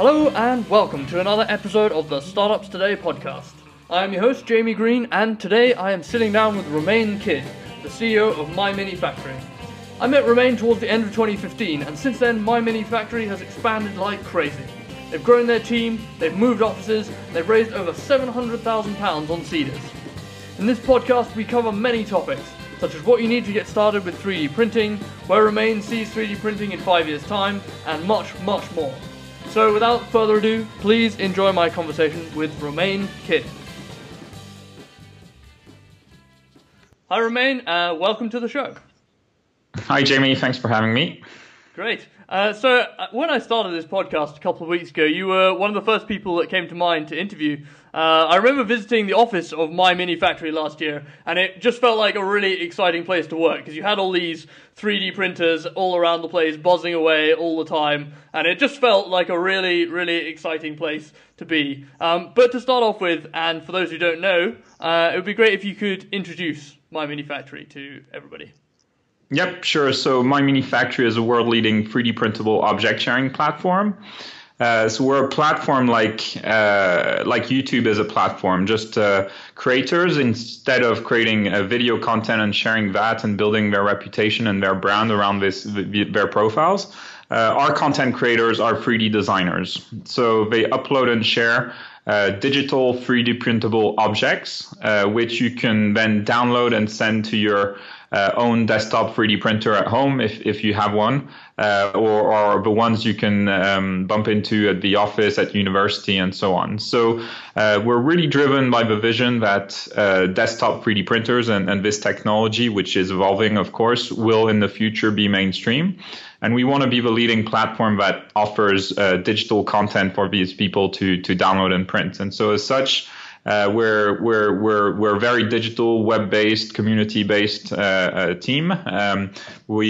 Hello and welcome to another episode of the Startups Today podcast. I am your host Jamie Green and today I am sitting down with Romain Kidd, the CEO of My Mini Factory. I met Romain towards the end of 2015 and since then My Mini Factory has expanded like crazy. They've grown their team, they've moved offices, they've raised over £700,000 on Seedrs. In this podcast we cover many topics, such as what you need to get started with 3D printing, where Romain sees 3D printing in five years' time, and much, much more. So without further ado, please enjoy my conversation with Romain Kidd. Hi Romain, uh, welcome to the show. Hi Jamie, thanks for having me. Great. Uh, so uh, when I started this podcast a couple of weeks ago, you were one of the first people that came to mind to interview. Uh, I remember visiting the office of my mini factory last year, and it just felt like a really exciting place to work because you had all these 3D printers all around the place, buzzing away all the time, and it just felt like a really, really exciting place to be. Um, but to start off with, and for those who don't know, uh, it would be great if you could introduce my mini factory to everybody. Yep, sure. So My Mini Factory is a world-leading 3D printable object sharing platform. Uh, so we're a platform like uh, like YouTube is a platform. Just uh, creators instead of creating video content and sharing that and building their reputation and their brand around this their profiles. Uh, our content creators are 3D designers. So they upload and share uh, digital 3D printable objects, uh, which you can then download and send to your uh, own desktop 3D printer at home if, if you have one, uh, or, or the ones you can um, bump into at the office, at university, and so on. So uh, we're really driven by the vision that uh, desktop 3D printers and, and this technology, which is evolving, of course, will in the future be mainstream. And we want to be the leading platform that offers uh, digital content for these people to, to download and print. And so as such, uh, we're we're we're we're a very digital, web-based, community-based uh, uh, team. Um, we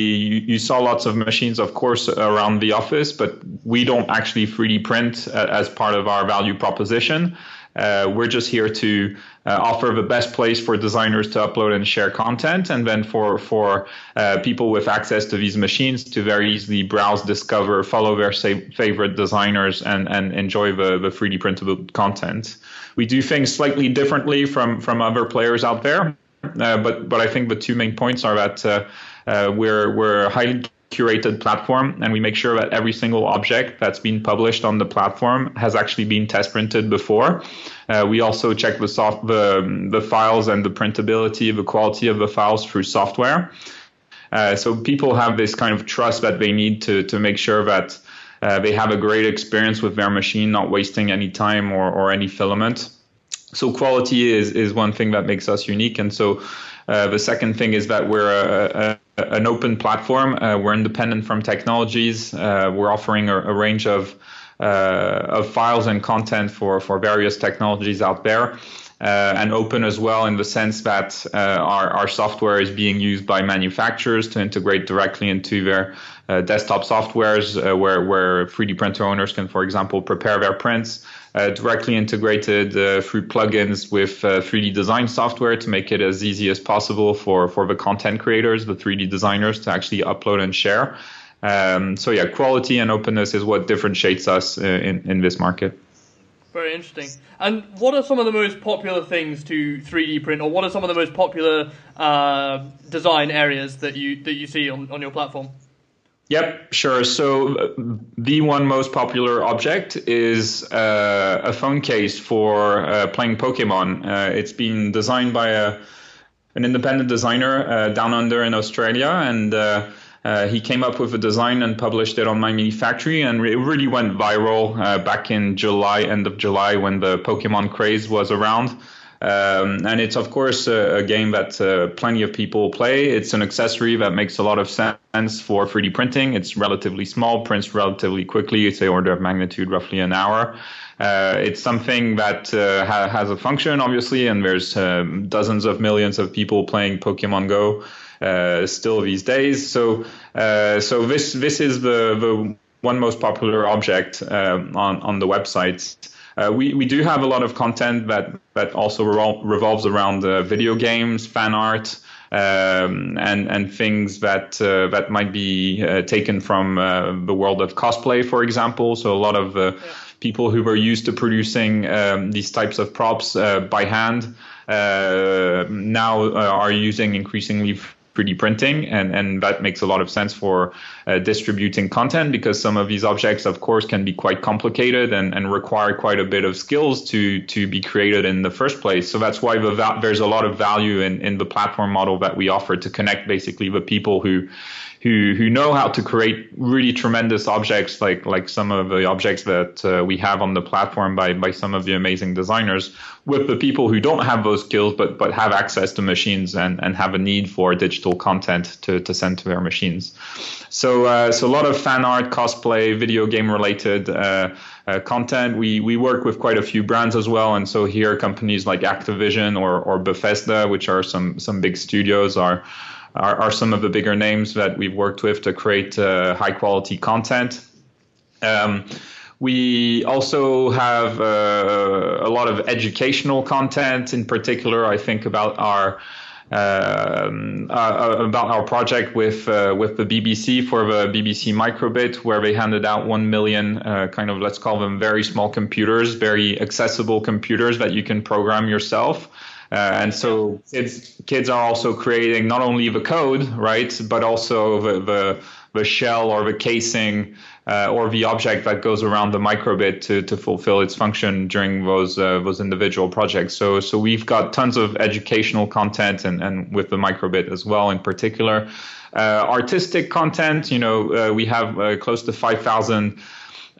you saw lots of machines, of course, around the office, but we don't actually 3D print uh, as part of our value proposition. Uh, we're just here to uh, offer the best place for designers to upload and share content, and then for for people with access to these machines to very easily browse, discover, follow their favorite designers, and and enjoy the the 3D printable content. We do things slightly differently from from other players out there, uh, but but I think the two main points are that uh, uh, we're we're highly curated platform and we make sure that every single object that's been published on the platform has actually been test printed before. Uh, we also check the soft the the files and the printability, the quality of the files through software. Uh, so people have this kind of trust that they need to to make sure that uh, they have a great experience with their machine, not wasting any time or, or any filament. So quality is is one thing that makes us unique, and so uh, the second thing is that we're a, a, an open platform. Uh, we're independent from technologies. Uh, we're offering a, a range of uh, of files and content for for various technologies out there. Uh, and open as well in the sense that uh, our, our software is being used by manufacturers to integrate directly into their uh, desktop softwares where, where 3D printer owners can, for example, prepare their prints uh, directly integrated uh, through plugins with uh, 3D design software to make it as easy as possible for, for the content creators, the 3D designers to actually upload and share. Um, so yeah, quality and openness is what differentiates us uh, in, in this market. Very interesting. And what are some of the most popular things to 3D print, or what are some of the most popular uh, design areas that you that you see on, on your platform? Yep, sure. So uh, the one most popular object is uh, a phone case for uh, playing Pokemon. Uh, it's been designed by a, an independent designer uh, down under in Australia, and uh, he came up with a design and published it on My Mini Factory, and it really went viral back in July, end of July, when the Pokemon craze was around. Um, and it's of course a, a game that uh, plenty of people play. It's an accessory that makes a lot of sense for 3D printing. It's relatively small, prints relatively quickly. It's a order of magnitude, roughly an hour. Uh, it's something that uh, ha- has a function, obviously, and there's um, dozens of millions of people playing Pokemon Go uh, still these days. So, uh, so this this is the the one most popular object uh, on on the website. Uh, we, we do have a lot of content that, that also revol- revolves around uh, video games, fan art, um, and and things that uh, that might be uh, taken from uh, the world of cosplay, for example. So a lot of uh, yeah. people who were used to producing um, these types of props uh, by hand now are using increasingly 3D printing, and, and that makes a lot of sense for uh, distributing content because some of these objects, of course, can be quite complicated and, and require quite a bit of skills to to be created in the first place. So that's why the, there's a lot of value in, in the platform model that we offer to connect basically the people who who who know how to create really tremendous objects like like some of the objects that uh, we have on the platform by by some of the amazing designers with the people who don't have those skills but but have access to machines and and have a need for digital content to to send to their machines so uh, so a lot of fan art cosplay video game related uh, uh, content. We we work with quite a few brands as well, and so here companies like Activision or or Bethesda, which are some some big studios, are are, are some of the bigger names that we've worked with to create uh, high quality content. Um, we also have uh, a lot of educational content. In particular, I think about our um, uh, uh, about our project with uh, with the BBC for the BBC Microbit, where they handed out one million uh, kind of let's call them very small computers, very accessible computers that you can program yourself. Uh, and so kids kids are also creating not only the code, right, but also the the, the shell or the casing uh, or the object that goes around the microbit to, to fulfill its function during those uh, those individual projects. So so we've got tons of educational content and, and with the microbit as well in particular. Uh, artistic content, you know, uh, we have uh, close to 5,000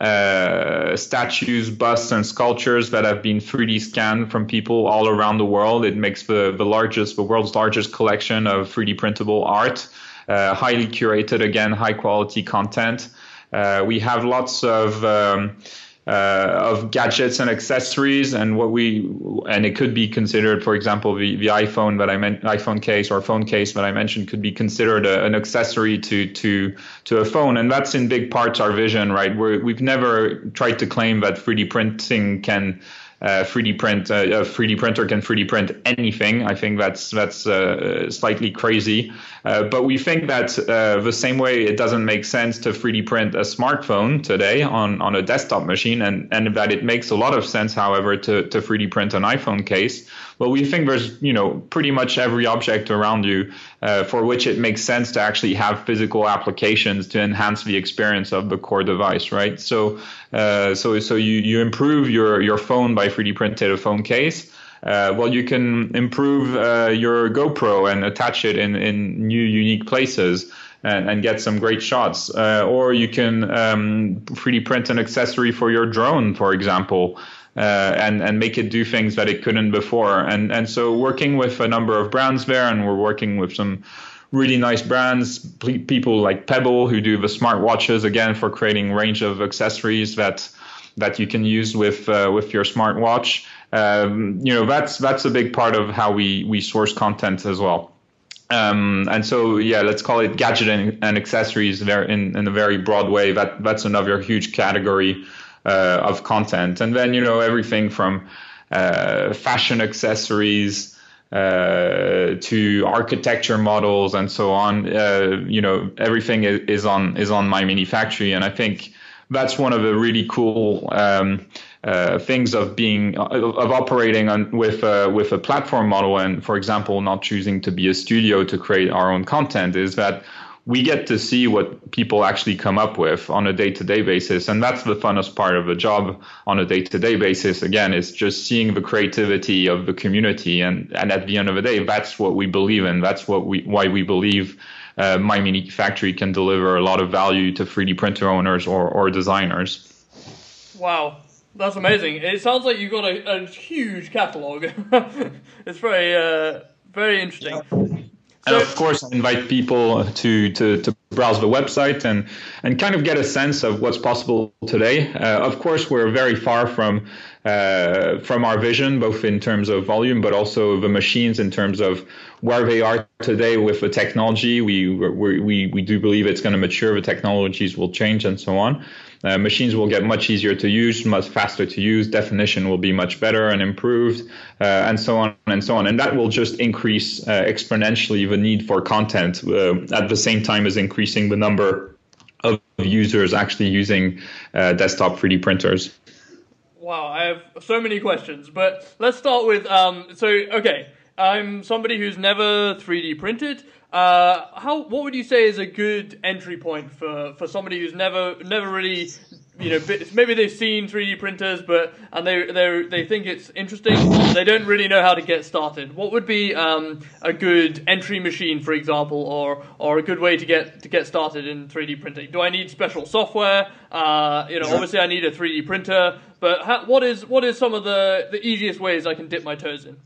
uh, statues, busts, and sculptures that have been 3D scanned from people all around the world. It makes the, the largest, the world's largest collection of 3D printable art, uh, highly curated, again, high quality content. Uh, we have lots of um, Uh, of gadgets and accessories and what we and it could be considered for example the, the iphone that i meant iphone case or phone case that i mentioned could be considered a, an accessory to to to a phone. And that's in big parts our vision right? We're, we've never tried to claim that 3d printing can uh, 3D print uh, a 3D printer can 3D print anything. I think that's that's uh, slightly crazy, uh, but we think that uh, the same way it doesn't make sense to 3D print a smartphone today on on a desktop machine, and and that it makes a lot of sense, however, to to 3D print an iPhone case. Well, we think there's you know pretty much every object around you uh, for which it makes sense to actually have physical applications to enhance the experience of the core device, right? So uh, so so you you improve your your phone by 3D printed a phone case. Uh, well, you can improve uh, your GoPro and attach it in, in new unique places and, and get some great shots. Uh, or you can um, 3D print an accessory for your drone, for example and and make it do things that it couldn't before. And and so working with a number of brands there, and we're working with some really nice brands, people like Pebble who do the smart watches again for creating range of accessories that that you can use with uh, with your smartwatch. Um, you know that's that's a big part of how we we source content as well. Um, and so yeah, let's call it gadget and, and accessories there in, in a very broad way. That that's another huge category uh, of content, and then you know everything from uh, fashion accessories uh, to architecture models and so on. Uh, you know everything is, on is on my mini factory, and I think that's one of the really cool. Um, uh, things of being of operating on, with uh, with a platform model and for example not choosing to be a studio to create our own content is that we get to see what people actually come up with on a day-to-day basis and that's the funnest part of the job on a day-to-day basis. Again is just seeing the creativity of the community and and at the end of the day that's what we believe in. That's what we why we believe uh, my mini factory can deliver a lot of value to 3d printer owners or, or designers. Wow. That's amazing. It sounds like you've got a, a huge catalog. It's very uh, very interesting. Yeah and of course, I invite people to, to, to browse the website and, and kind of get a sense of what's possible today. Uh, of course, we're very far from uh, from our vision, both in terms of volume, but also the machines in terms of where they are today with the technology. We we we do believe it's going to mature. The technologies will change and so on. Uh, machines will get much easier to use, much faster to use. Definition will be much better and improved, uh, and so on and so on. And that will just increase uh, exponentially the need for content uh, at the same time as increasing the number of users actually using uh, desktop 3D printers. Wow, I have so many questions, but let's start with um, so okay. I'm somebody who's never 3D printed. Uh, how what would you say is a good entry point for, for somebody who's never never really you know maybe they've seen 3D printers but and they they they think it's interesting they don't really know how to get started. What would be um, a good entry machine for example or or a good way to get to get started in 3D printing? Do I need special software? Uh, you know obviously I need a 3D printer but how, what is what is some of the the easiest ways I can dip my toes in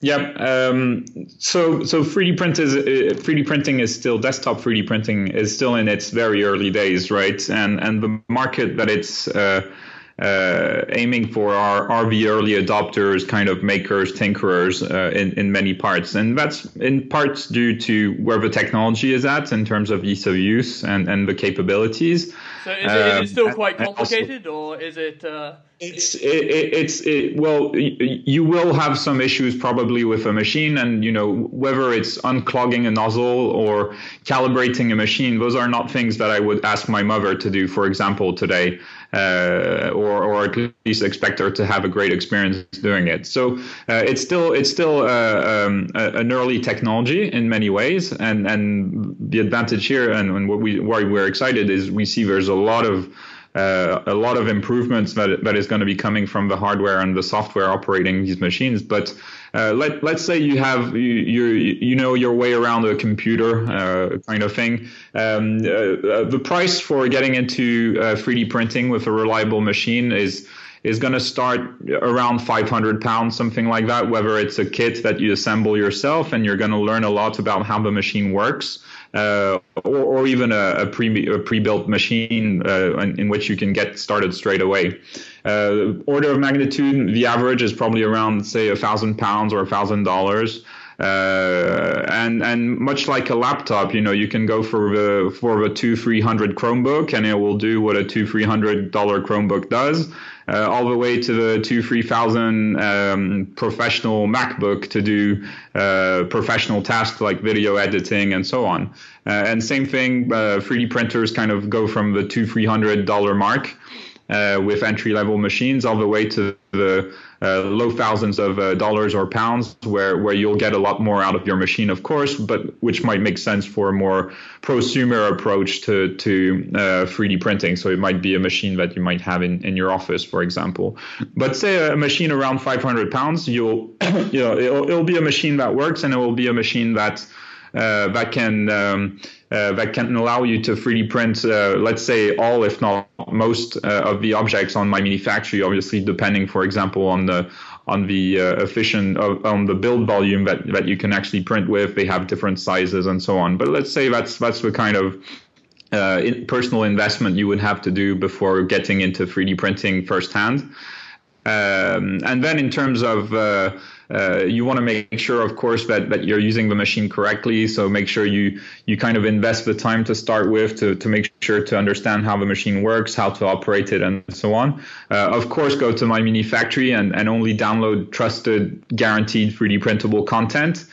yeah. Um, so so 3D print is 3D uh, printing is still desktop 3D printing is still in its very early days, right? And and the market that it's uh, uh, aiming for are, are the early adopters, kind of makers, tinkerers uh, in, in many parts. And that's in parts due to where the technology is at in terms of ease of use and, and the capabilities. So is it, is it still um, quite complicated, also, or is it? It's it, it's it, well, you will have some issues probably with a machine, and you know whether it's unclogging a nozzle or calibrating a machine. Those are not things that I would ask my mother to do, for example, today uh, or, or at least expect her to have a great experience doing it. So uh, it's still it's still uh, um, an early technology in many ways, and and the advantage here and, and what we why we're excited is we see there's a lot of uh, a lot of improvements that that is going to be coming from the hardware and the software operating these machines. But uh, let let's say you have you, you you know your way around a computer uh, kind of thing. Um, uh, uh, the price for getting into 3D printing with a reliable machine is is going to start around 500 pounds, something like that. Whether it's a kit that you assemble yourself and you're going to learn a lot about how the machine works uh, or, or, even a, a, pre, a pre-built machine uh, in, in, which you can get started straight away. Uh, order of magnitude, the average is probably around, say, a thousand pounds or a thousand dollars. Uh, and and much like a laptop, you know, you can go for the for the two three hundred Chromebook, and it will do what a two three hundred dollar Chromebook does uh, all the way to the two, three thousand um, professional MacBook to do uh, professional tasks like video editing and so on. Uh, and same thing, 3D uh, printers kind of go from the two, three hundred dollar mark uh, with entry level machines all the way to the uh, low thousands of uh, dollars or pounds where, where you'll get a lot more out of your machine, of course, but which might make sense for a more prosumer approach to, to 3D uh, printing. So it might be a machine that you might have in, in your office, for example. But say a machine around 500 pounds, you'll, you know, it'll, it'll be a machine that works and it will be a machine that uh, that can um, uh, that can allow you to 3D print, uh, let's say all, if not most, of the objects on my mini factory. Obviously, depending, for example, on the on the uh, efficient uh, on the build volume that, that you can actually print with. They have different sizes and so on. But let's say that's that's the kind of uh, in personal investment you would have to do before getting into 3D printing firsthand. Um, and then in terms of uh, you want to make sure, of course, that, that you're using the machine correctly. So make sure you you kind of invest the time to start with to, to make sure to understand how the machine works, how to operate it, and so on. Uh, of course, go to my mini factory and, and only download trusted, guaranteed 3D printable content.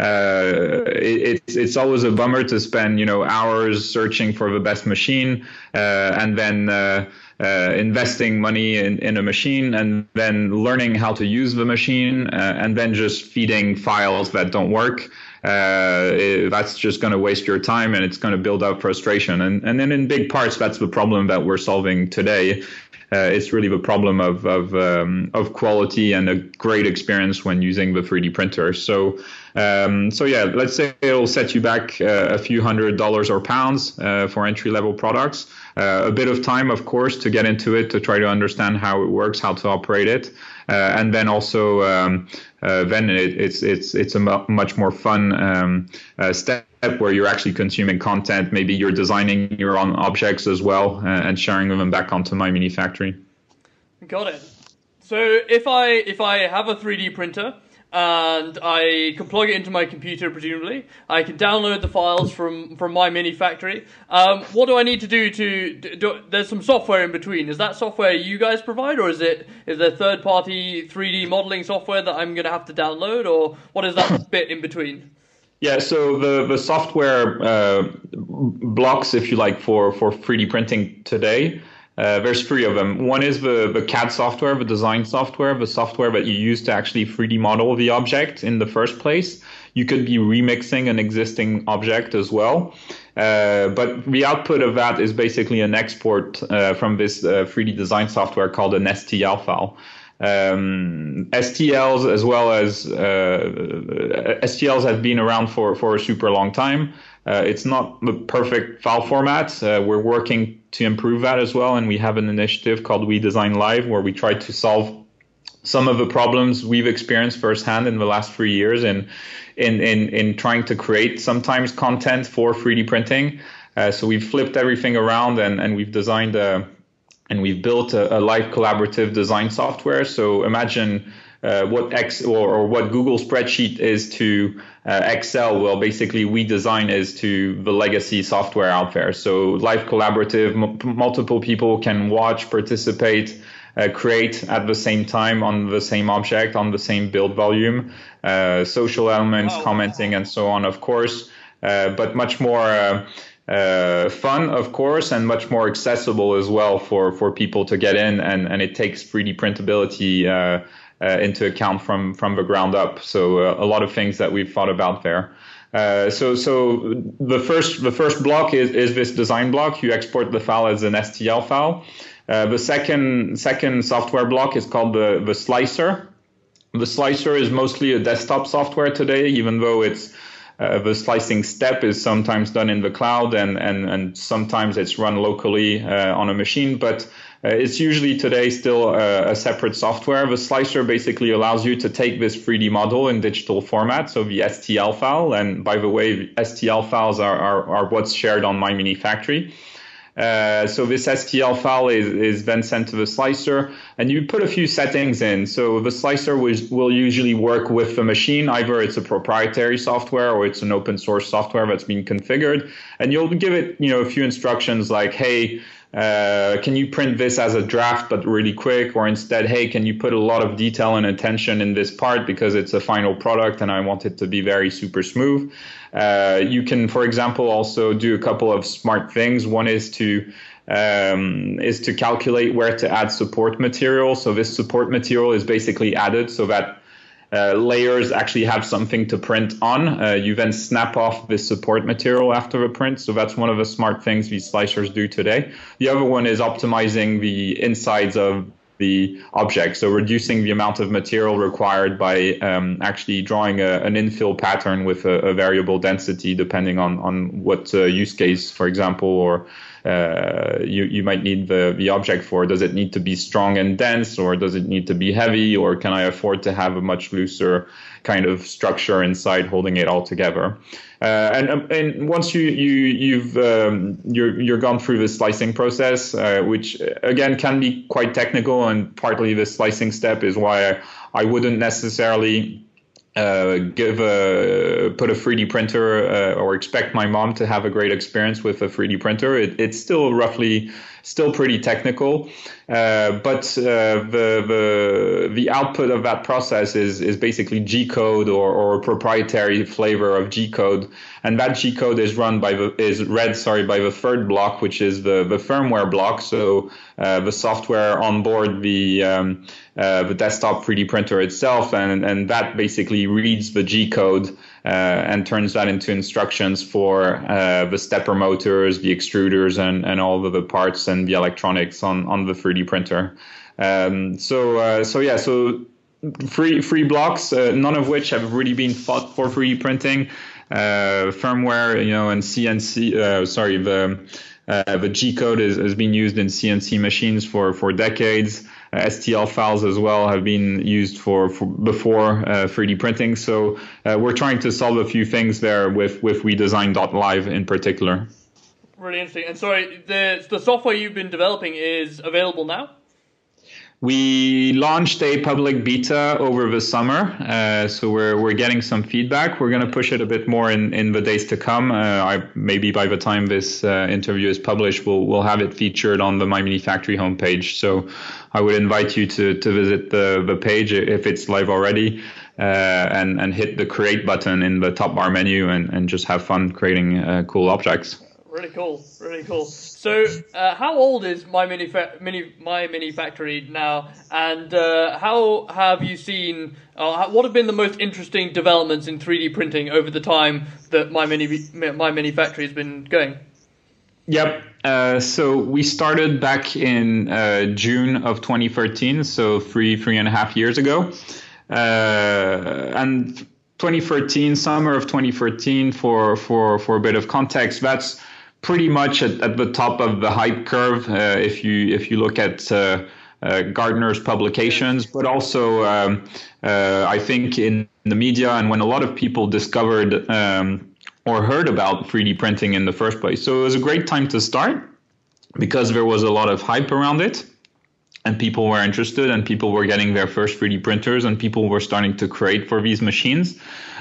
Uh, it, it's it's always a bummer to spend you know hours searching for the best machine uh, and then uh, uh, investing money in, in a machine and then learning how to use the machine uh, and then just feeding files that don't work. Uh, it, that's just going to waste your time and it's going to build up frustration. And, and then in big parts, that's the problem that we're solving today. Uh, it's really the problem of of, um, of quality and a great experience when using the 3D printer. So um, so yeah, let's say it'll set you back uh, a few hundred dollars or pounds uh, for entry level products. Uh, a bit of time, of course, to get into it, to try to understand how it works, how to operate it, uh, and then also um, uh, then it, it's it's it's a much more fun um, step where you're actually consuming content. Maybe you're designing your own objects as well uh, and sharing them back onto my mini factory. Got it. So if I if I have a 3D printer and I can plug it into my computer, presumably. I can download the files from, from my mini factory. Um, what do I need to do to? Do, do, there's some software in between. Is that software you guys provide, or is it is there third party 3D modeling software that I'm going to have to download, or what is that bit in between? Yeah, so the the software uh, blocks, if you like, for for 3D printing today uh, there's three of them. One is the, the CAD software, the design software, the software that you use to actually 3D model the object in the first place. You could be remixing an existing object as well. Uh, but the output of that is basically an export uh, from this 3D uh, design software called an STL file. Um, STLs as well as uh, STLs have been around for, for a super long time. Uh, it's not the perfect file format. Uh, we're working to improve that as well, and we have an initiative called We Design Live where we try to solve some of the problems we've experienced firsthand in the last three years in in in, in trying to create sometimes content for 3D printing. Uh, so we've flipped everything around and, and we've designed a, and we've built a, a live collaborative design software. So imagine uh, what X or, or, what Google spreadsheet is to uh, Excel. Well, basically, we design is to the legacy software out there. So live collaborative, m- multiple people can watch, participate. Uh, create at the same time on the same object on the same build volume, uh, social elements, oh, commenting, and so on, of course, uh, but much more uh, uh, fun, of course, and much more accessible as well for, for people to get in. And, and it takes 3D printability uh, uh, into account from from the ground up. So uh, a lot of things that we've thought about there. Uh, so so the first the first block is, is this design block. You export the file as an STL file. Uh, the second second software block is called the the slicer. The slicer is mostly a desktop software today, even though it's uh, the slicing step is sometimes done in the cloud and and and sometimes it's run locally uh, on a machine. But uh, it's usually today still a, a, separate software. The slicer basically allows you to take this 3D model in digital format, so the STL file. And by the way, STL files are, are, are what's shared on My Mini Factory. Uh, so this STL file is, is then sent to the slicer, and you put a few settings in. So the slicer will, will usually work with the machine. Either it's a proprietary software or it's an open source software that's been configured, and you'll give it, you know, a few instructions like, hey, uh, can you print this as a draft but really quick? Or instead hey can you put a lot of detail and attention in this part because it's a final product and i want it to be very super smooth? Uh, you can for example also do a couple of smart things. One is to um, is to calculate where to add support material. So this support material is basically added so that uh, layers actually have something to print on. Uh, you then snap off the support material after the print. So that's one of the smart things these slicers do today. The other one is optimizing the insides of the object. So reducing the amount of material required by um, actually drawing a, an infill pattern with a, a, variable density depending on, on what uh, use case, for example, or uh, you, you might need the, the object for. Does it need to be strong and dense or does it need to be heavy or can I afford to have a much looser kind of structure inside holding it all together? Uh, and um, and once you you you've um, you're you're gone through the slicing process, uh, which again can be quite technical, and partly the slicing step is why I, I wouldn't necessarily uh, give a put a 3D printer uh, or expect my mom to have a great experience with a 3D printer. It, it's still roughly still pretty technical, uh, but uh, the the the output of that process is is basically G code or, or proprietary flavor of G code, and that G code is run by the is read sorry by the third block, which is the the firmware block. So uh, the software on board the um, uh, the desktop 3D printer itself, and and that basically reads the G code. Uh, and turns that into instructions for uh, the stepper motors, the extruders, and, and all of the parts and the electronics on, on the 3D printer. Um, so uh, so yeah, so free free blocks, none of which have really been thought for 3D printing. firmware, you know, and CNC, sorry, the uh, the G code has been used in CNC machines for, for decades. Uh, STL files as well have been used for, for before uh, 3D printing. So uh, we're trying to solve a few things there with with WeDesign.live in particular. Really interesting. And sorry, the the software you've been developing is available now. We launched a public beta over the summer, uh, so we're we're getting some feedback. We're going to push it a bit more in, in the days to come. Uh, I, maybe by the time this uh, interview is published, we'll we'll have it featured on the My Mini Factory homepage. So I would invite you to to visit the the page if it's live already, uh, and and hit the create button in the top bar menu and and just have fun creating uh, cool objects. Really cool, really cool. So, uh, how old is my mini, fa- mini my mini factory now, and uh, how have you seen? Uh, what have been the most interesting developments in 3D printing over the time that my mini my mini factory has been going? Yep. Uh, so we started back in uh, June of 2013, so three three and a half years ago, uh, and 2013 summer of 2013 for for for a bit of context that's pretty much at, at the top of the hype curve uh, if you if you look at uh, uh, Gartner's publications, but also um, uh, I think in the media and when a lot of people discovered um, or heard about 3D printing in the first place. So it was a great time to start because there was a lot of hype around it and people were interested and people were getting their first 3D printers and people were starting to create for these machines.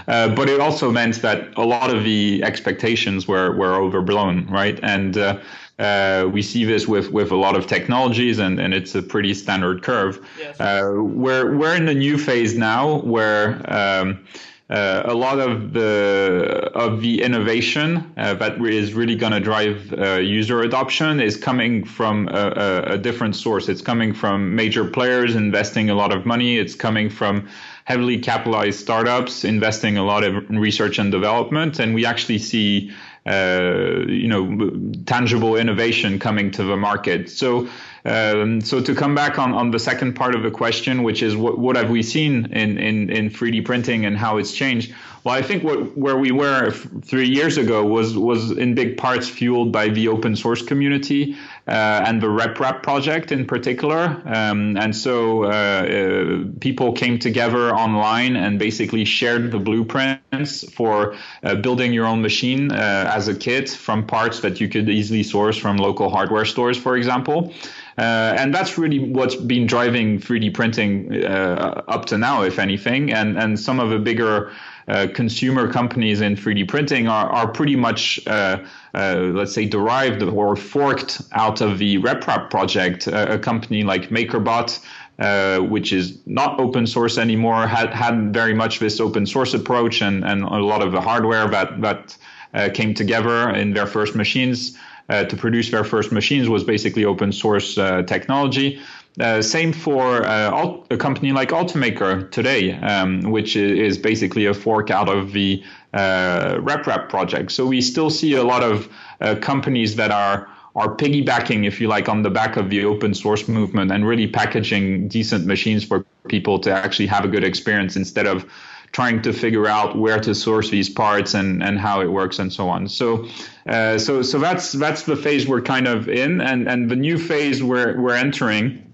Uh, but it also meant that a lot of the expectations were, were overblown, right? And uh, uh, we see this with, with a lot of technologies, and, and it's a pretty standard curve. Yes. Uh, we're, we're in a new phase now where um, uh, a lot of the of the innovation uh, that is really going to drive uh, user adoption is coming from a, a, different source. It's coming from major players investing a lot of money. It's coming from heavily capitalized startups investing a lot of research and development, and we actually see uh, you know tangible innovation coming to the market. So. Um, so to come back on, on the second part of the question, which is what, what have we seen in, in, in 3D printing and how it's changed? Well, I think what, where we were three years ago was was in big parts fueled by the open source community and the RepRap project in particular. Um, and so uh, uh, people came together online and basically shared the blueprints for uh, building your own machine uh, as a kit from parts that you could easily source from local hardware stores, for example. Uh, and that's really what's been driving 3D printing uh, up to now, if anything. And and some of the bigger uh, consumer companies in 3D printing are, are pretty much, uh, uh, let's say, derived or forked out of the RepRap project. a company like MakerBot, uh, which is not open source anymore, had had very much this open source approach and, and a lot of the hardware that that uh, came together in their first machines to produce their first machines was basically open source technology. Uh, same for uh, a company like Ultimaker today, um, which is basically a fork out of the uh, RepRap project. So we still see a lot of uh, companies that are are piggybacking, if you like, on the back of the open source movement and really packaging decent machines for people to actually have a good experience instead of trying to figure out where to source these parts and, and how it works and so on. So, uh, so, so that's that's the phase we're kind of in, and and the new phase we're we're entering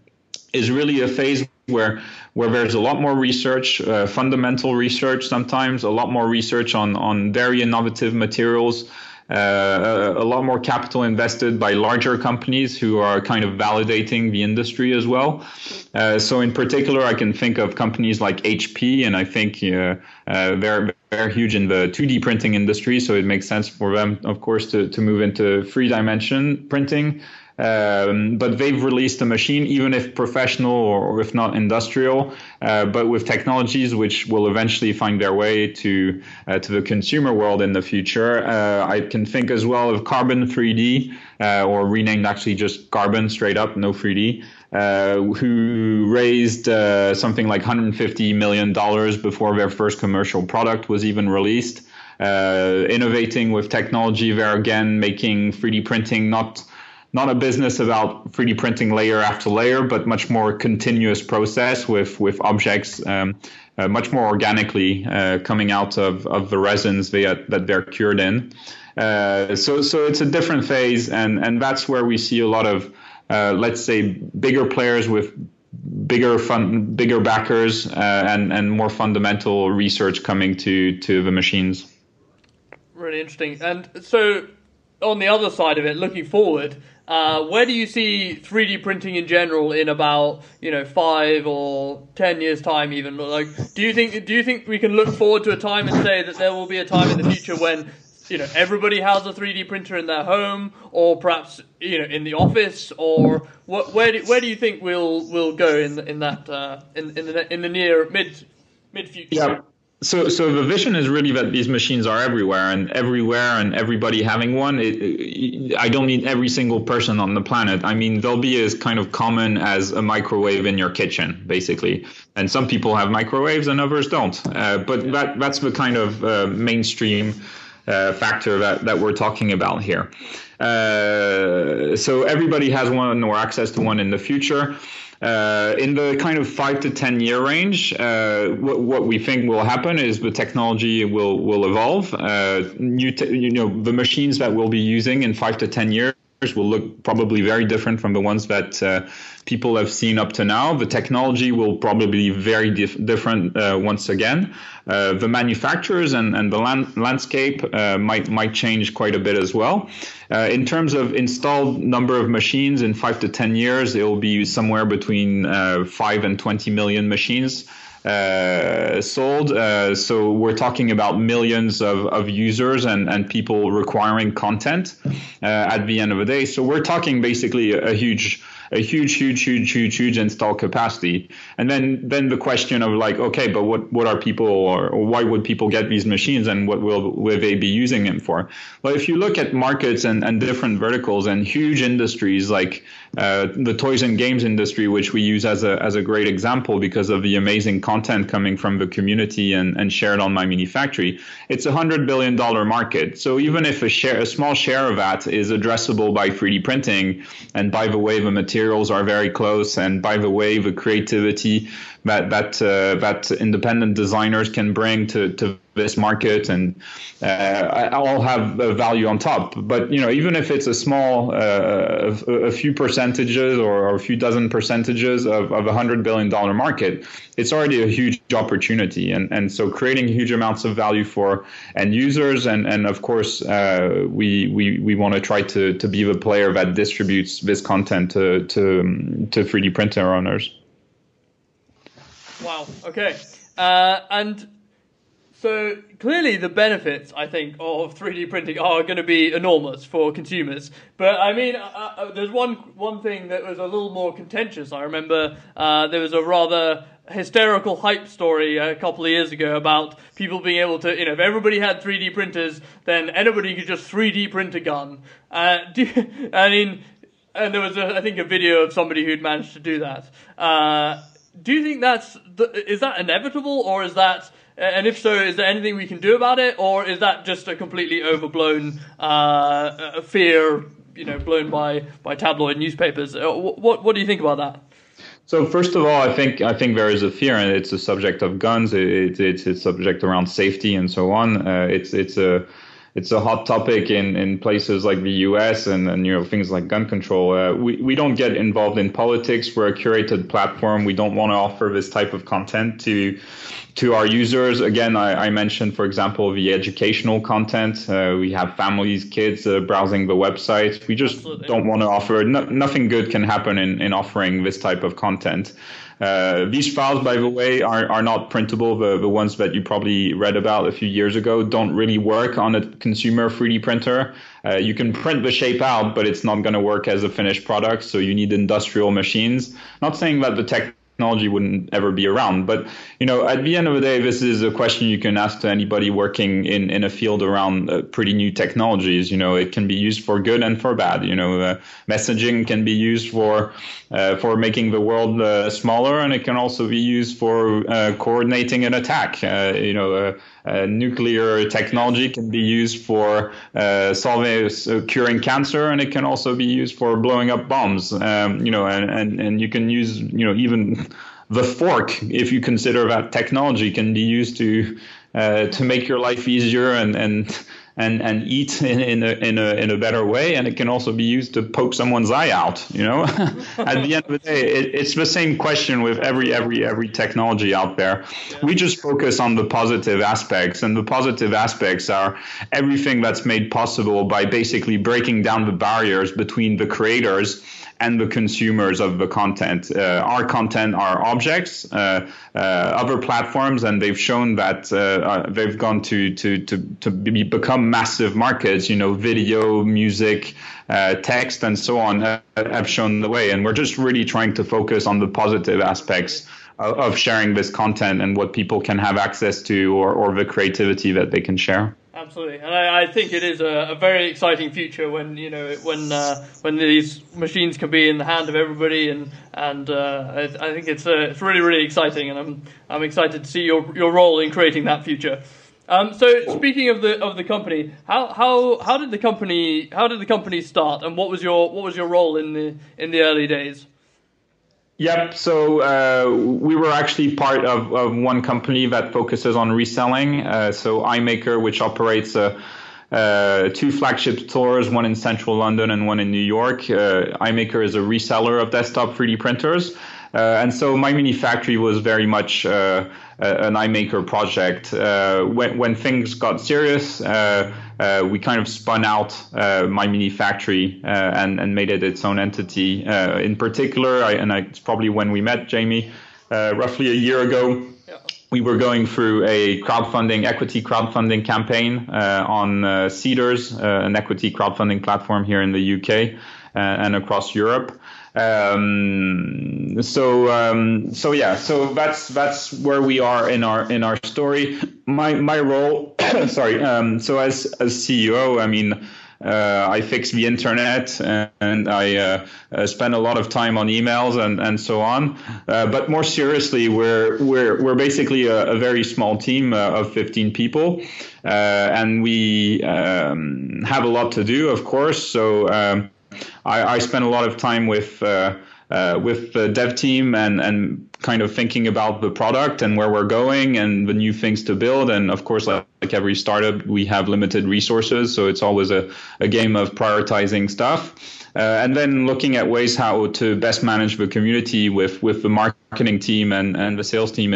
is really a phase where where there's a lot more research, uh, fundamental research sometimes, a lot more research on on very innovative materials, uh, a, lot more capital invested by larger companies who are kind of validating the industry as well. Uh, so in particular, I can think of companies like HP, and I think uh, uh, they're they're huge in the 2D printing industry, so it makes sense for them, of course, to to move into three dimension printing. Um, but they've released a machine, even if professional or if not industrial, uh, but with technologies which will eventually find their way to uh, to the consumer world in the future. Uh, I can think as well of Carbon 3D, uh, or renamed actually just Carbon straight up, no 3D. Uh, who raised uh, something like 150 million dollars before their first commercial product was even released. innovating with technology there again, making 3D printing not not a business about 3D printing layer after layer, but much more continuous process with with objects um, uh, much more organically uh, coming out of, of the resins they, that they're cured in. Uh, so so it's a different phase, and and that's where we see a lot of uh, let's say bigger players with bigger fun bigger backers uh, and and more fundamental research coming to to the machines. Really interesting, and so on the other side of it, looking forward, uh, where do you see 3D printing in general in about you know five or ten years time? Even like, do you think do you think we can look forward to a time and say that there will be a time in the future when you know everybody has a 3D printer in their home, or perhaps you know in the office, or what, where do, where do you think we'll will go in in that uh, in in the in the near mid mid future? Yeah. So, so the vision is really that these machines are everywhere, and everywhere, and everybody having one. It, it, I don't mean every single person on the planet. I mean they'll be as kind of common as a microwave in your kitchen, basically. And some people have microwaves, and others don't. Uh, but that that's the kind of uh, mainstream uh, factor that that we're talking about here. Uh, so everybody has one or access to one in the future. Uh, in the kind of five to ten year range, uh, what, what, we think will happen is the technology will will evolve. Uh, new, te- you know, the machines that we'll be using in five to ten years will look probably very different from the ones that uh, people have seen up to now. The technology will probably be very dif- different uh, once again. Uh, the manufacturers and, and the land- landscape uh, might might change quite a bit as well. Uh, in terms of installed number of machines in five to ten years, it will be somewhere between uh, five and twenty million machines uh, sold. Uh, so we're talking about millions of, of users and, and people requiring content uh, at the end of the day. So we're talking basically a, a huge a huge, huge, huge, huge, huge install capacity. And then then the question of like, okay, but what what are people or, or why would people get these machines and what will will they be using them for? Well, if you look at markets and, and different verticals and huge industries like uh, the toys and games industry, which we use as a as a great example because of the amazing content coming from the community and, and shared on my mini factory, it's a hundred billion dollar market. So even if a share a small share of that is addressable by 3D printing, and by the way, the materials are very close. And by the way, the creativity that that uh, that independent designers can bring to to this market and uh, all have a value on top. But you know, even if it's a small, uh, a, few percentages or, a few dozen percentages of, of a hundred billion dollar market, it's already a huge opportunity. And and so creating huge amounts of value for end users and and of course uh, we we we want to try to to be the player that distributes this content to to to 3D printer owners. Wow. Okay. Uh, and so clearly, the benefits I think of 3D printing are going to be enormous for consumers. But I mean, uh, uh, there's one one thing that was a little more contentious. I remember uh, there was a rather hysterical hype story a couple of years ago about people being able to, you know, if everybody had 3D printers, then anybody could just 3D print a gun. Uh, do, I mean, and there was, a, I think, a video of somebody who'd managed to do that. Do you think that's is that inevitable, or is that and if so, is there anything we can do about it, or is that just a completely overblown uh, fear, you know, blown by, by tabloid newspapers? Uh, what what do you think about that? So first of all, I think I think there is a fear, and it's a subject of guns. It, it's a subject around safety and so on. Uh, it's it's a it's a hot topic in, in places like the U.S. and, and you know things like gun control. Uh, we we don't get involved in politics. We're a curated platform. We don't want to offer this type of content to to our users. Again, I, I mentioned, for example, the educational content. Uh, we have families, kids uh, browsing the website. We just Absolutely. don't want to offer. No, nothing good can happen in in offering this type of content. Uh, these files, by the way, are, are not printable. The, the ones that you probably read about a few years ago don't really work on a consumer 3D printer. Uh, you can print the shape out, but it's not going to work as a finished product. So you need industrial machines. Not saying that the tech technology wouldn't ever be around. But you know, at the end of the day, this is a question you can ask to anybody working in in a field around uh, pretty new technologies. You know, it can be used for good and for bad. You know, uh, messaging can be used for uh, for making the world uh, smaller, and it can also be used for uh, coordinating an attack. Uh, you know uh, nuclear technology can be used for uh, solving uh, curing cancer, and it can also be used for blowing up bombs. Um, you know, and, and and you can use you know even the fork, if you consider that technology, can be used to uh, to make your life easier and and and and eat in, in a in a in a better way, and it can also be used to poke someone's eye out. You know, at the end of the day, it, it's the same question with every every every technology out there. We just focus on the positive aspects, and the positive aspects are everything that's made possible by basically breaking down the barriers between the creators and the consumers of the content. Uh, our content are objects, uh, uh, other platforms, and they've shown that uh, uh, they've gone to to to to be, become massive markets. You know, video, music, uh, text, and so on have shown the way. And we're just really trying to focus on the positive aspects of sharing this content and what people can have access to, or or the creativity that they can share. Absolutely, and I, I, think it is a, a, very exciting future when you know when uh, when these machines can be in the hand of everybody, and and uh, I, I, think it's uh, it's really really exciting, and I'm I'm excited to see your your role in creating that future. Um, so speaking of the of the company, how how how did the company how did the company start, and what was your what was your role in the in the early days? Yep. So uh, we were actually part of, of, one company that focuses on reselling. Uh, so iMakr, which operates uh, uh two flagship stores, one in central London and one in New York. Uh, iMakr is a reseller of desktop 3D printers. Uh, and so my mini factory was very much an iMakr project. when, when things got serious, uh, we kind of spun out uh, my mini factory uh, and, and made it its own entity. Uh, in particular, I, and I, it's probably when we met Jamie, uh, roughly a year ago. We were going through a crowdfunding, equity crowdfunding campaign on Seedrs, an equity crowdfunding platform here in the UK and across Europe. Um, so um, so yeah, so that's that's where we are in our in our story. My my role, sorry. Um, so as as CEO, I mean. Uh, I fix the internet and I uh, uh, spend a lot of time on emails and, and so on. Uh, but more seriously, we're we're we're basically a, a very small team uh, of 15 people, uh, and we um, have a lot to do, of course. So. Um, I, I spend a lot of time with uh, uh, with the dev team and and kind of thinking about the product and where we're going and the new things to build. And of course, like, like every startup, we have limited resources, so it's always a, a game of prioritizing stuff. Uh, and then looking at ways how to best manage the community with, with the marketing team and, and the sales team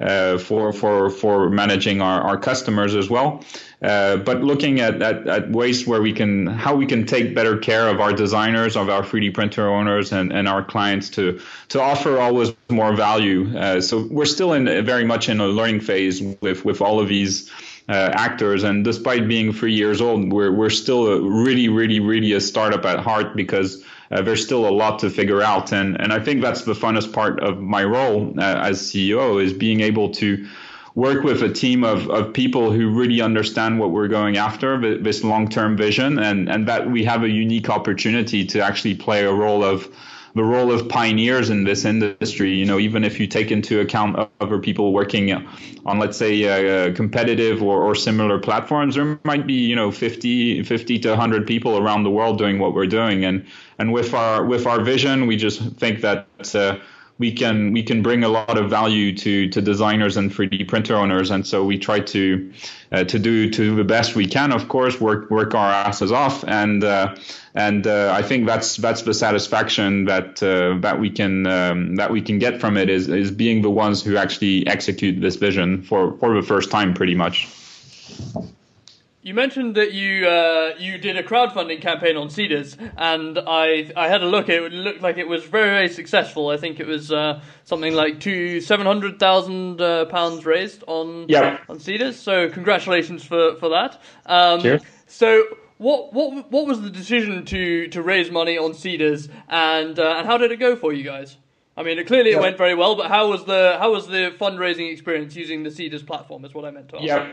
uh, for, for, for managing our, our customers as well. Uh, but looking at, at, at, ways where we can, how we can take better care of our designers, of our 3D printer owners, and, and our clients to to offer always more value. Uh, so we're still in very much in a learning phase with with all of these. Uh, actors and despite being three years old we're we're still a really really really a startup at heart because uh, there's still a lot to figure out. And and I think that's the funnest part of my role uh, as CEO is being able to work with a team of, of people who really understand what we're going after, this long term vision, and, and that we have a unique opportunity to actually play a role of the role of pioneers in this industry. You know, even if you take into account other people working on, let's say, uh, competitive or, or similar platforms, there might be, you know, 50, 50 to 100 people around the world doing what we're doing. And and with our with our vision, we just think that. Uh, we can we can bring a lot of value to to designers and 3D printer owners, and so we try to uh, to do to do the best we can. Of course, work work our asses off, and uh, and uh, I think that's that's the satisfaction that uh, that we can um, that we can get from it is is being the ones who actually execute this vision for for the first time, pretty much. You mentioned that you uh, you did a crowdfunding campaign on Seedrs, and I I had a look. It looked like it was very very successful. I think it was uh, something like two seven hundred thousand uh, pounds raised on yeah. on Seedrs. So congratulations for for that. Um, Cheers. So what what what was the decision to to raise money on Seedrs, and uh, and how did it go for you guys? I mean, it, clearly it went very well, but how was the how was the fundraising experience using the Seedrs platform? Is what I meant to ask. Yeah.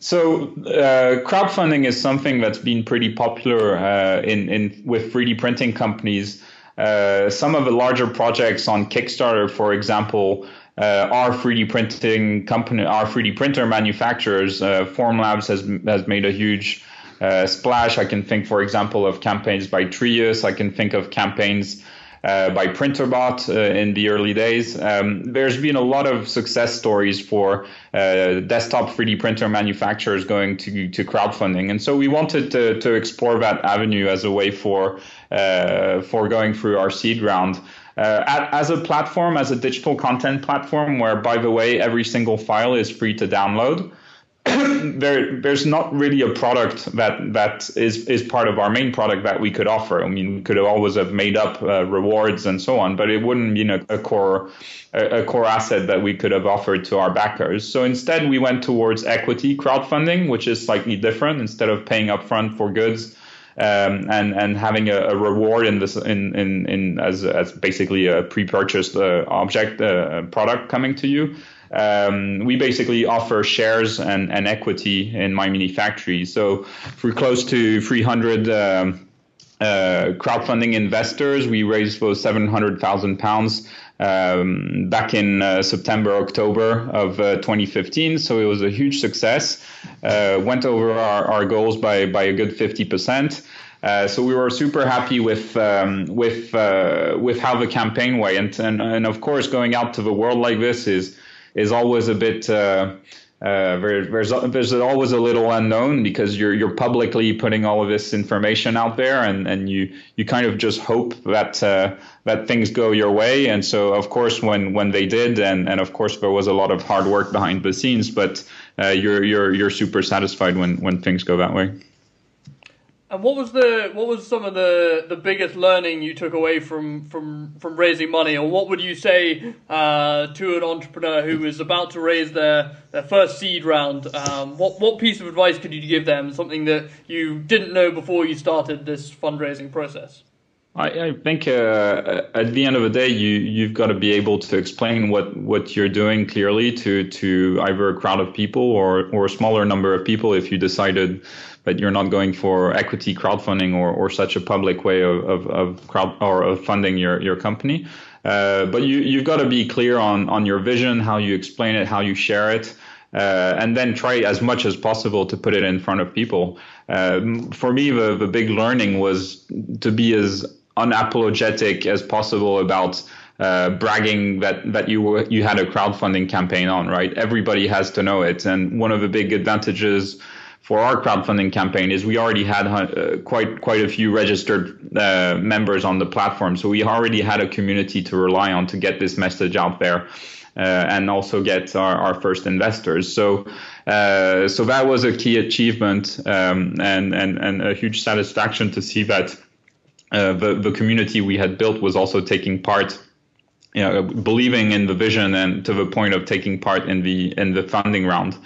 So uh, crowdfunding is something that's been pretty popular uh, in, in with 3D printing companies. Uh, some of the larger projects on Kickstarter, for example, uh, are 3D printing company, are 3D printer manufacturers. Uh, Formlabs has has made a huge uh, splash. I can think, for example, of campaigns by Trius. I can think of campaigns uh, by Printrbot uh, in the early days. Um, there's been a lot of success stories for uh, desktop 3D printer manufacturers going to, to crowdfunding. And so we wanted to, to explore that avenue as a way for, uh, for going through our seed round. Uh, as a platform, as a digital content platform, where, by the way, every single file is free to download. there there's not really a product that that is is part of our main product that we could offer. I mean, we could have always have made up uh, rewards and so on, but it wouldn't be a, a core a, a, core asset that we could have offered to our backers. So instead, we went towards equity crowdfunding, which is slightly different. Instead of paying upfront for goods. Um, and and having a, a, reward in this in, in, in as as basically a pre-purchased uh, object uh, product coming to you um, we basically offer shares and, and equity in My Mini Factory. So for close to 300 um, uh, crowdfunding investors, we raised those 700,000 pounds um, back in uh, September, October of uh, 2015. So it was a huge success. Uh, went over our, our goals by, by a good 50%. Uh, so we were super happy with um, with uh, with how the campaign went, and, and of course going out to the world like this is is always a bit. Uh, uh, there's there's always a little unknown because you're you're publicly putting all of this information out there, and, and you you kind of just hope that uh, that things go your way. And so, of course, when when they did, and, and of course there was a lot of hard work behind the scenes, but uh, you're you're you're super satisfied when when things go that way. And what was the what was some of the, the biggest learning you took away from, from, from raising money, or what would you say uh, to an entrepreneur who is about to raise their, their first seed round? Um, what what piece of advice could you give them? Something that you didn't know before you started this fundraising process. I, I think uh, at the end of the day, you you've got to be able to explain what, what you're doing clearly to to either a crowd of people or or a smaller number of people if you decided but you're not going for equity crowdfunding or, or such a public way of, of, of crowd or of funding your, your company. Uh, but you, you've got to be clear on, on your vision, how you explain it, how you share it. Uh, and then try as much as possible to put it in front of people. Um, for me, the, the big learning was to be as unapologetic as possible about uh, bragging that that you were, you had a crowdfunding campaign on. Right, everybody has to know it, and one of the big advantages for our crowdfunding campaign is we already had uh, quite quite a few registered uh, members on the platform, so we already had a community to rely on to get this message out there. Uh, and also get our, our first investors. So, uh, so that was a key achievement um, and, and, and a huge satisfaction to see that uh, the, the community we had built was also taking part you know, believing in the vision and to the point of taking part in the in the funding round.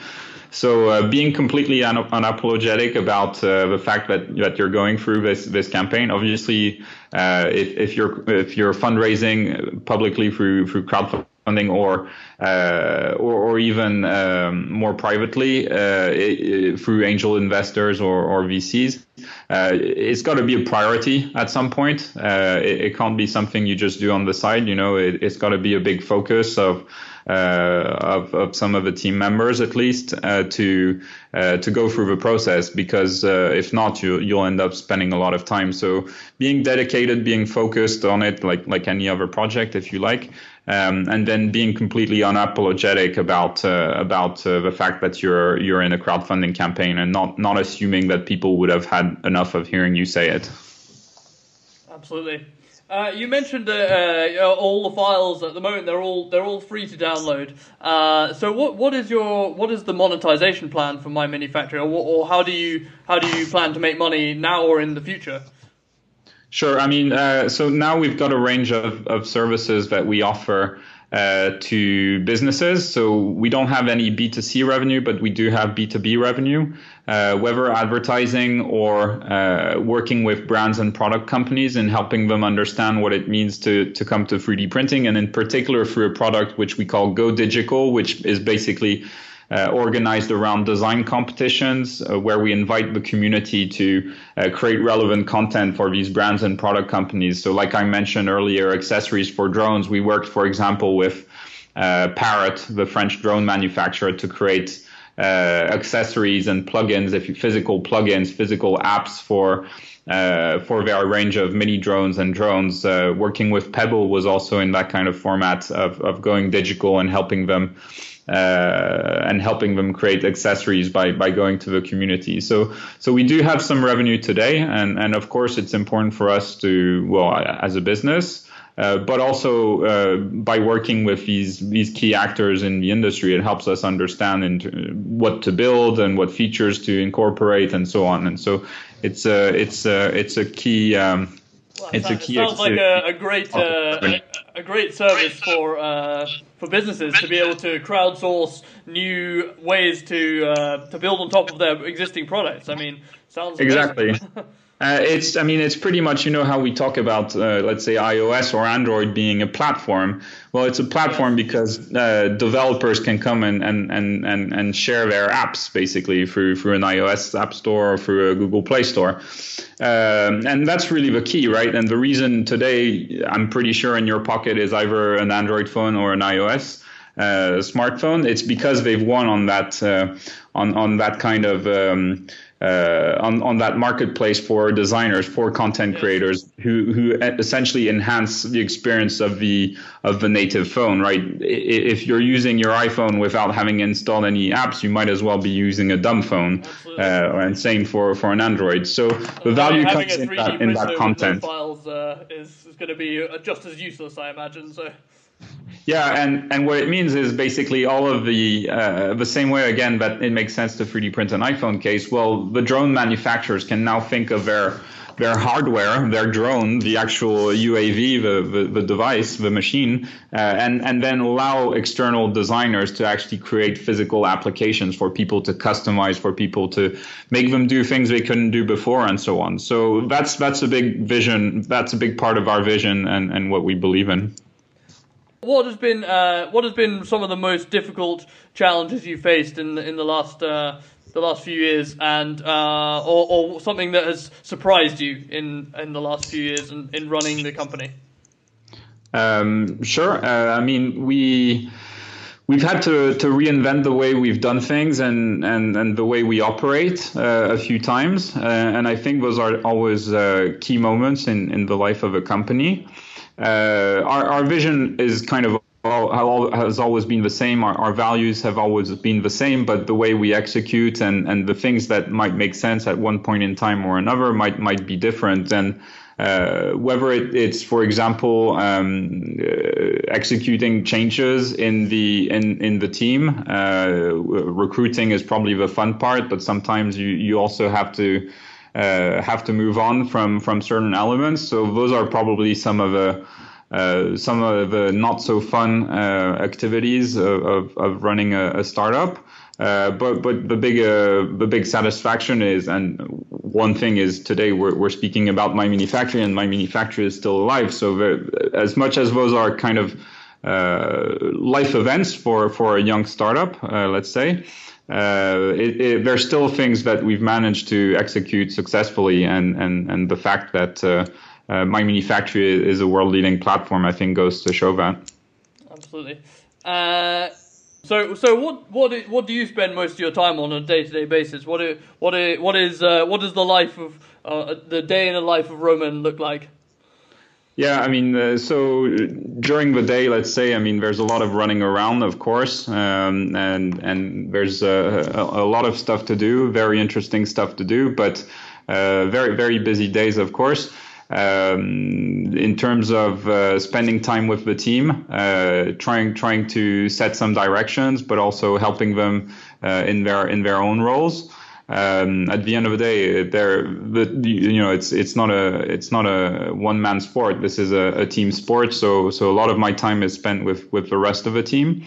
So uh, being completely un- unapologetic about uh, the fact that, that you're going through this this campaign. Obviously, uh, if, if you're if you're fundraising publicly through through crowdfunding or uh, or, or, even um, more privately uh, it, through angel investors or, or VCs, uh, it's got to be a priority at some point. It, it, can't be something you just do on the side. You know, it, it's got to be a big focus of uh, of, of some of the team members at least uh, to uh, to go through the process because if not you you'll end up spending a lot of time so being dedicated being focused on it like like any other project if you like um, and then being completely unapologetic about uh, about uh, the fact that you're you're in a crowdfunding campaign and not not assuming that people would have had enough of hearing you say it. Absolutely. Uh, you mentioned uh, uh, all the files at the moment; they're all they're all free to download. Uh, so, what what is your what is the monetization plan for My Mini Factory, or, or how do you how do you plan to make money now or in the future? Sure. I mean, uh, so now we've got a range of, of services that we offer uh, to businesses. So we don't have any B2C revenue, but we do have B2B revenue, uh, whether advertising or uh, working with brands and product companies and helping them understand what it means to, to come to 3D printing. And in particular, through a product which we call Go Digital, which is basically uh, organized around design competitions uh, where we invite the community to uh, create relevant content for these brands and product companies. So, like I mentioned earlier, accessories for drones. We worked, for example, with uh, Parrot, the French drone manufacturer, to create uh, accessories and plugins, if you, physical plugins, physical apps for uh, for their range of mini drones and drones. Uh, working with Pebble was also in that kind of format of, of going digital and helping them. Uh, and helping them create accessories by, by going to the community. So so we do have some revenue today, and, and of course it's important for us to well as a business uh, but also uh, by working with these these key actors in the industry, it helps us understand what to build and what features to incorporate and so on. And so it's a it's a it's a key. Um, well, it's a. It sounds like a, a great uh, a, a, great service for uh, for businesses to be able to crowdsource new ways to uh, to build on top of their existing products. I mean, sounds exactly. Uh, it's, I mean, it's pretty much, you know, how we talk about, uh, let's say, iOS or Android being a platform. Well, it's a platform because uh, developers can come and, and, and, and, and share their apps basically through, through an iOS app store or through a Google Play Store. Um, and that's really the key, right? And the reason today, I'm pretty sure in your pocket is either an Android phone or an iOS. Uh, smartphone. It's because they've won on that uh, on on that kind of um, uh, on on that marketplace for designers, for content creators who who essentially enhance the experience of the of the native phone. Right? If you're using your iPhone without having installed any apps, you might as well be using a dumb phone. Uh, and same for for an Android. So the value comes in that, in that content. Files uh, is, is going to be uh, just as useless, I imagine. So. Yeah, and, and what it means is basically all of the uh, the same way again that it makes sense to 3D print an iPhone case. Well, the drone manufacturers can now think of their their hardware, their drone, the actual UAV, the, the, the device, the machine, uh, and, and then allow external designers to actually create physical applications for people to customize, for people to make them do things they couldn't do before, and so on. So that's that's a big vision. That's a big part of our vision and, and what we believe in. What has been uh, what has been some of the most difficult challenges you faced in the, in the last uh, the last few years, and uh, or, or, something that has surprised you in in the last few years in, in running the company? Um, sure. Uh, I mean, we we've had to, to reinvent the way we've done things and, and, and the way we operate uh, a few times. Uh, and I think those are always uh, key moments in, in the life of a company. Uh, our, our vision is kind of has always been the same. Our, our, values have always been the same, but the way we execute and, and the things that might make sense at one point in time or another might might be different. And uh, whether it, it's, for example, um, uh, executing changes in the in in the team, uh, recruiting is probably the fun part, but sometimes you you also have to uh, have to move on from from certain elements. So those are probably some of the uh, some of the not so fun uh, activities of, of, of running a, a startup. Uh, but but the big uh, the big satisfaction is, and one thing is today we're we're speaking about my mini factory, and my mini factory is still alive. So the, as much as those are kind of uh, life events for for a young startup, let's say uh, it, it, there's still things that we've managed to execute successfully, and and and the fact that uh, uh, my mini factory is a world leading platform, I think, goes to show that. Absolutely. Uh, so so what what what do you spend most of your time on a day to day basis? What what what is uh, what does the life of the day in the life of Romain look like? Yeah, I mean, uh, so during the day, let's say, I mean, there's a lot of running around, of course, um, and and there's a, a, a, lot of stuff to do, very interesting stuff to do, but uh, very very busy days, of course. Um, in terms of uh, spending time with the team, uh, trying trying to set some directions, but also helping them uh, in their in their own roles um, at the end of the day, there, you know, it's it's not a it's not a one man sport. This is a, a, team sport. So so a lot of my time is spent with with the rest of the team.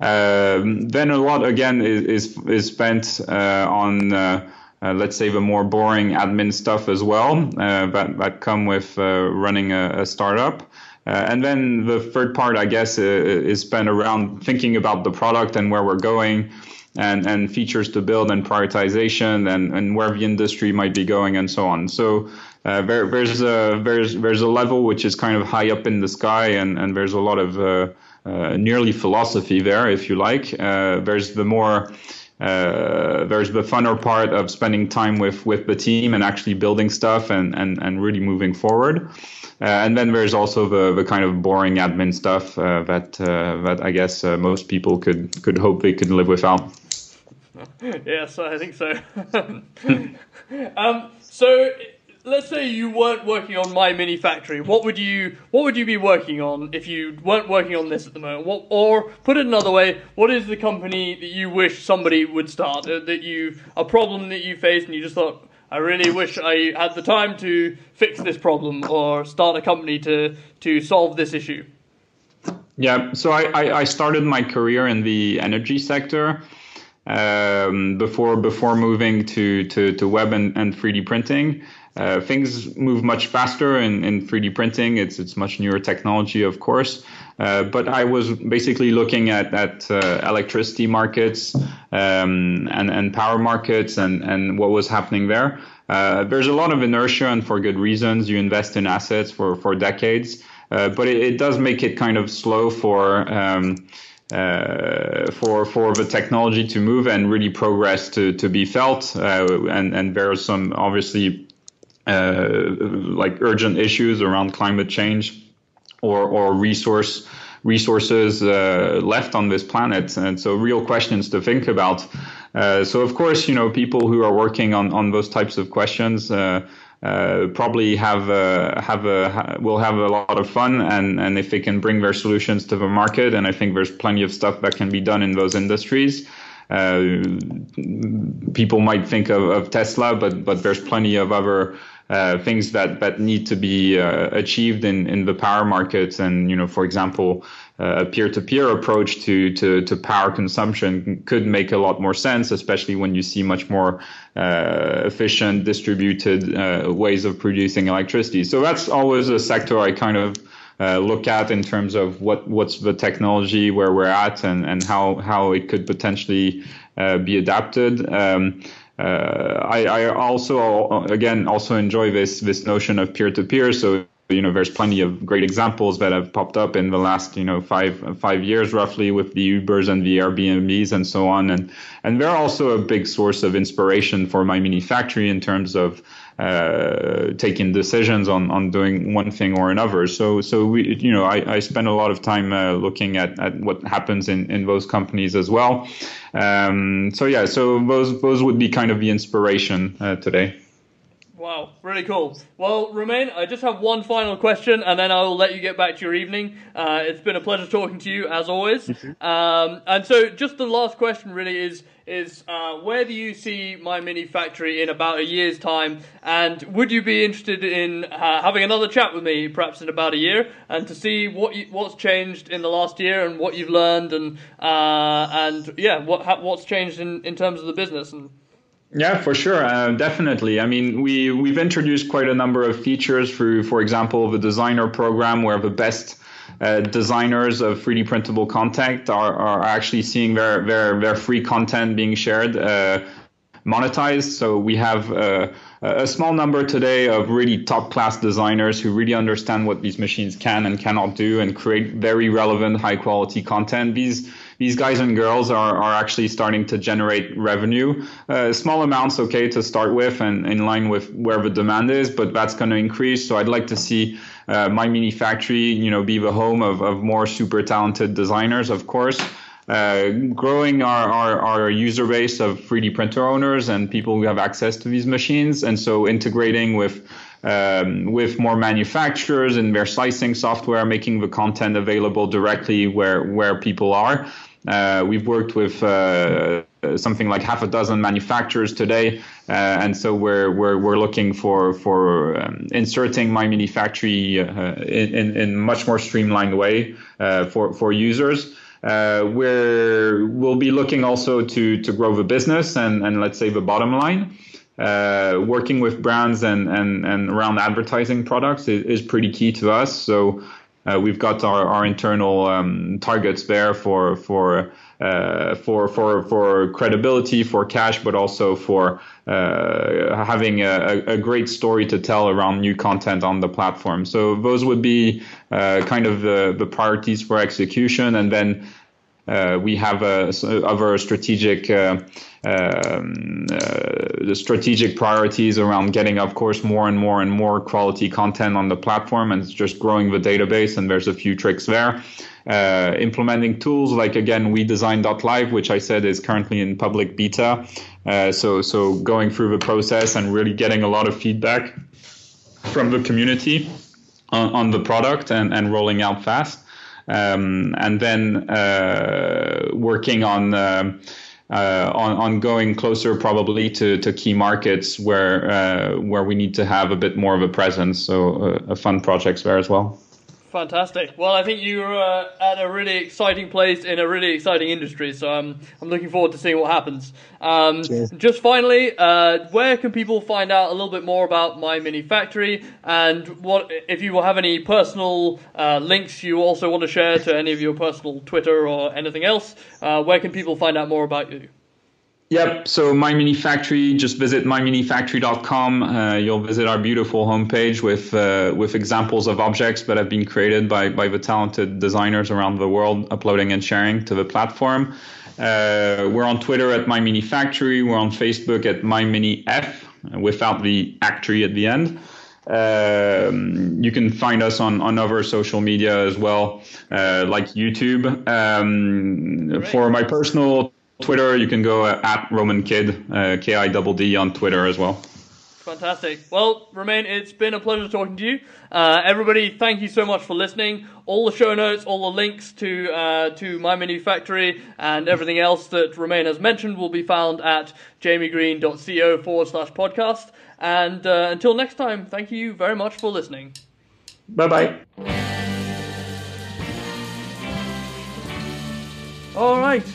Um, then a lot again is is, is spent uh, on. Uh, uh, let's say the more boring admin stuff as well uh, that that come with uh, running a, a startup. Uh, and then the third part, I guess, is spent around thinking about the product and where we're going, and, and features to build and prioritization and, and where the industry might be going and so on. So uh, there, there's a there's there's a level which is kind of high up in the sky and, and there's a lot of uh, uh, nearly philosophy there, if you like. Uh, there's the more uh, there's the funner part of spending time with with the team and actually building stuff and and, and really moving forward. Uh, and then there's also the, the kind of boring admin stuff that that I guess most people could could hope they could live without. yes, I think so. um, so let's say you weren't working on my mini factory. What would you what would you be working on if you weren't working on this at the moment? What, or put it another way, what is the company that you wish somebody would start? That you a problem that you faced and you just thought, I really wish I had the time to fix this problem or start a company to to solve this issue. Yeah, so I, I started my career in the energy sector um, before before moving to, to, to web and, and 3D printing. Uh, things move much faster in, in 3D printing. It's it's much newer technology, of course. Uh, but I was basically looking at at uh, electricity markets um, and and power markets and and what was happening there. Uh, there's a lot of inertia, and for good reasons. You invest in assets for for decades, uh, but it, it, does make it kind of slow for. Um, uh, for for the technology to move and really progress to to be felt, uh, and and there are some obviously uh, like urgent issues around climate change or, or resource resources uh, left on this planet. And so real questions to think about. Uh, so of course, you know, people who are working on, on those types of questions uh, uh, probably have uh, have a will have a lot of fun and and if they can bring their solutions to the market and I think there's plenty of stuff that can be done in those industries. people might think of, of Tesla, but but there's plenty of other uh, things that that need to be uh, achieved in in the power markets and you know for example uh, a peer-to-peer approach to, to to power consumption could make a lot more sense especially when you see much more uh, efficient distributed uh, ways of producing electricity so that's always a sector I kind of uh, look at in terms of what what's the technology where we're at and and how how it could potentially be adapted um, uh, I, I, also again also enjoy this this notion of peer to peer. So you know there's plenty of great examples that have popped up in the last you know five five years roughly with the Ubers and the Airbnbs and so on and and they're also a big source of inspiration for my mini factory in terms of uh, taking decisions on, on doing one thing or another. So so we you know I, I spend a lot of time uh, looking at, at what happens in, in those companies as well. Um, so yeah, so those those would be kind of the inspiration uh, today. Wow, really cool. Well, Romain, I just have one final question, and then I will let you get back to your evening. Uh, it's been a pleasure talking to you as always. Mm-hmm. Um, and so, just the last question really is is uh, where do you see my mini factory in about a year's time? And would you be interested in uh, having another chat with me, perhaps in about a year, and to see what you, what's changed in the last year and what you've learned, and uh, and yeah, what what's changed in, in terms of the business and yeah, for sure, uh, definitely. I mean, we we've introduced quite a number of features through, for example, the designer program, where the best uh, designers of 3D printable content are, are actually seeing their their their free content being shared. Uh, monetized. So we have uh, a small number today of really top class designers who really understand what these machines can and cannot do and create very relevant, high quality content. These these guys and girls are, are actually starting to generate revenue. Uh, small amounts, okay, to start with and in line with where the demand is, but that's going to increase. So I'd like to see uh, my mini factory, you know, be the home of, of more super talented designers, of course. Uh, growing our, our, our, user base of 3D printer owners and people who have access to these machines. And so integrating with um, with more manufacturers and their slicing software, making the content available directly where where people are. Uh, we've worked with uh, something like half a dozen manufacturers today, uh, and so we're we're we're looking for for um, inserting my mini factory uh, in, in in much more streamlined way uh, for for users. Uh, we're we'll be looking also to to grow the business and and let's say the bottom line. Uh, working with brands and, and, and around advertising products is, is pretty key to us. So uh, we've got our, our internal um, targets there for for uh, for for for credibility, for cash, but also for uh, having a, a, great story to tell around new content on the platform. So those would be uh, kind of the the priorities for execution, and then uh, we have uh, other strategic uh, um, uh, the strategic priorities around getting, of course, more and more and more quality content on the platform and just growing the database. And there's a few tricks there. Uh, implementing tools like again we design.live which i said is currently in public beta uh, so so going through the process and really getting a lot of feedback from the community on, on the product and, and rolling out fast um, and then uh, working on uh, uh, on, on going closer probably to, to key markets where uh, where we need to have a bit more of a presence. So uh, a fun projects there as well. Fantastic. Well, I think you're uh, at a really exciting place in a really exciting industry. So I'm I'm looking forward to seeing what happens. Um, just finally, uh, where can people find out a little bit more about My Mini Factory and what if you have any personal uh, links you also want to share to any of your personal Twitter or anything else? Uh, where can people find out more about you? Yep. So My Mini Factory, just visit myminifactory.com. Uh, you'll visit our beautiful homepage with uh, with examples of objects that have been created by by the talented designers around the world, uploading and sharing to the platform. Uh, we're on Twitter at My Mini Factory. We're on Facebook at My Mini F without the actory at the end. Um, you can find us on, on other social media as well, uh, like YouTube. Um, for my personal Twitter, you can go at Romain Kidd, uh, K I double D on Twitter as well. Fantastic. Well, Romain, it's been a pleasure talking to you. Uh, everybody, thank you so much for listening. All the show notes, all the links to uh, to My Mini Factory and everything else that Romain has mentioned will be found at jamiegreen.co forward slash podcast. And uh, until next time, thank you very much for listening. Bye bye. All right.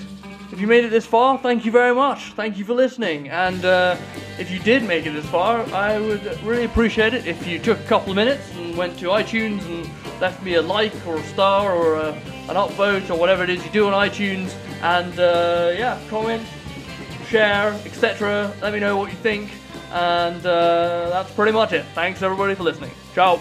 If you made it this far, thank you very much. Thank you for listening. And uh, if you did make it this far, I would really appreciate it if you took a couple of minutes and went to iTunes and left me a like or a star or a, an upvote or whatever it is you do on iTunes. And uh, yeah, comment, share, etc. Let me know what you think. And uh, that's pretty much it. Thanks everybody for listening. Ciao.